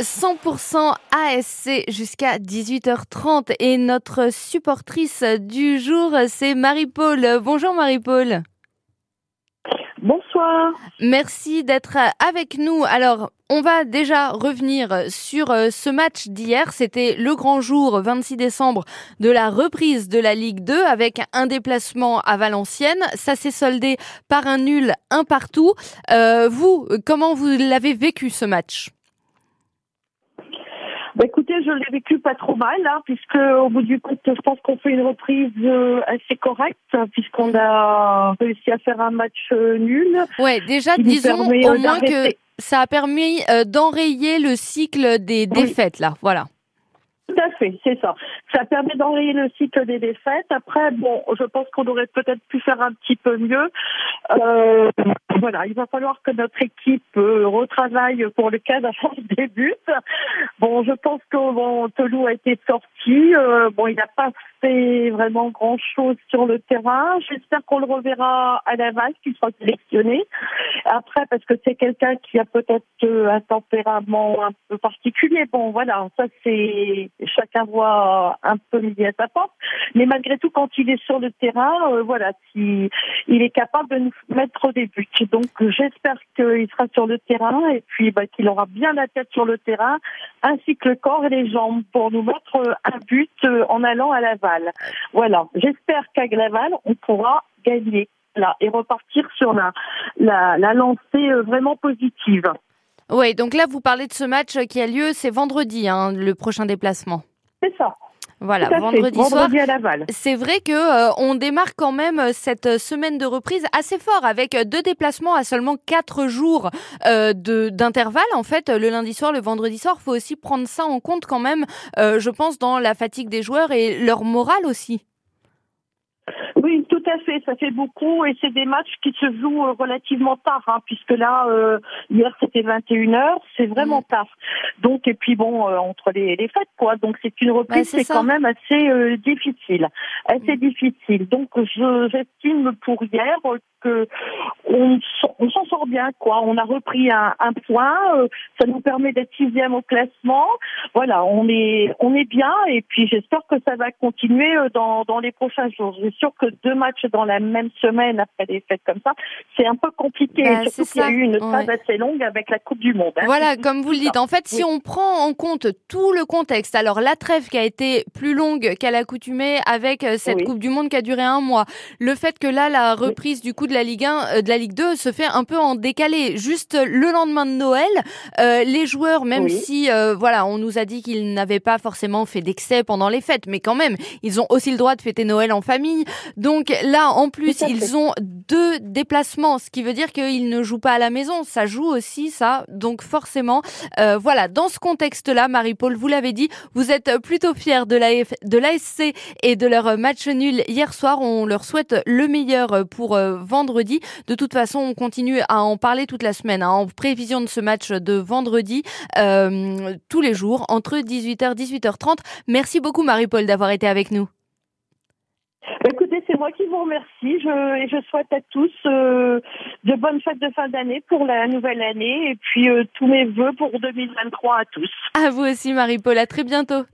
100% ASC jusqu'à 18h30 et notre supportrice du jour, c'est Marie-Paul. Bonjour Marie-Paul. Bonsoir. Merci d'être avec nous. Alors, on va déjà revenir sur euh, ce match d'hier. C'était le grand jour, 26 décembre, de la reprise de la Ligue 2 avec un déplacement à Valenciennes. Ça s'est soldé par un nul un partout. Euh, vous, comment vous l'avez vécu ce match? Je l'ai vécu pas trop mal, hein, puisque au bout du compte, je pense qu'on fait une reprise euh, assez correcte, puisqu'on a réussi à faire un match euh, nul. Ouais, déjà, disons au euh, moins que ça a permis d'enrayer le cycle des défaites, là. Voilà. Tout à fait, c'est ça. Ça permet d'enrayer le cycle des défaites. Après, bon, je pense qu'on aurait peut-être pu faire un petit peu mieux. Euh, voilà, il va falloir que notre équipe euh, retravaille pour le cas d'un des buts. Bon, je pense que bon, Tolou a été sorti. Euh, bon, il n'a pas fait vraiment grand-chose sur le terrain. J'espère qu'on le reverra à la qu'il sera sélectionné. Après, parce que c'est quelqu'un qui a peut-être euh, un tempérament un peu particulier. Bon, voilà, ça c'est chacun voit un peu midi à sa porte. Mais malgré tout, quand il est sur le terrain, euh, voilà, il, il est capable de nous mettre des buts. Donc j'espère qu'il sera sur le terrain et puis bah, qu'il aura bien la tête sur le terrain, ainsi que le corps et les jambes pour nous mettre euh, un but en allant à Laval. Voilà, j'espère qu'à Laval, on pourra gagner là et repartir sur la, la, la lancée vraiment positive. Oui, donc là, vous parlez de ce match qui a lieu, c'est vendredi, hein, le prochain déplacement. C'est ça. Voilà, vendredi, soir. C'est vrai que euh, on démarre quand même euh, cette semaine de reprise assez fort avec deux déplacements à seulement quatre jours euh, d'intervalle. En fait, le lundi soir, le vendredi soir, faut aussi prendre ça en compte quand même. je pense dans la fatigue des joueurs et leur morale aussi. Oui, tout à fait. Ça fait beaucoup et c'est des matchs qui se jouent euh, relativement tard, hein, puisque là, euh, hier c'était 21 h c'est vraiment mm. tard. Donc et puis bon, euh, entre les, les, fêtes quoi. Donc c'est une reprise, c'est quand même assez difficile, assez mm. difficile. Donc je j'estime pour hier que on, on s'en sort bien quoi. On a repris un, un point, ça nous permet d'être sixième au classement. Voilà, on est on est bien et puis j'espère que ça va continuer dans dans les prochains jours. Je suis sûre que deux matchs dans la même semaine après des fêtes comme ça, c'est un peu compliqué. Bah, surtout qu'il y a eu une phase assez longue avec la Coupe du Monde. Hein. Voilà, comme vous le dites. En fait, si on prend en compte tout le contexte, alors la trêve qui a été plus longue qu'à l'accoutumée avec euh, cette Coupe du Monde qui a duré un mois, le fait que là, la reprise du coup de la Ligue 1, euh, de la Ligue 2 se fait un peu en décalé. Juste le lendemain de Noël, euh, les joueurs, même si voilà, on nous a dit qu'ils n'avaient pas forcément fait d'excès pendant les fêtes, mais quand même, ils ont aussi le droit de fêter Noël en famille. Donc là, en plus, ils ont deux déplacements, ce qui veut dire qu'ils ne jouent pas à la maison. Ça joue aussi, ça. Donc forcément, euh, voilà, dans ce contexte-là, Marie-Paul, vous l'avez dit, vous êtes plutôt fiers de l'ASC et de leur match nul hier soir. On leur souhaite le meilleur pour euh, vendredi. De toute façon, on continue à en parler toute la semaine, hein, en prévision de ce match de vendredi, euh, tous les jours, entre 18h et 18h30. Merci beaucoup, Marie-Paul, d'avoir été avec nous. Écoutez, c'est moi qui vous remercie. Je, et je souhaite à tous euh, de bonnes fêtes de fin d'année pour la nouvelle année et puis euh, tous mes vœux pour 2023 à tous. À vous aussi, Marie-Paul. À très bientôt.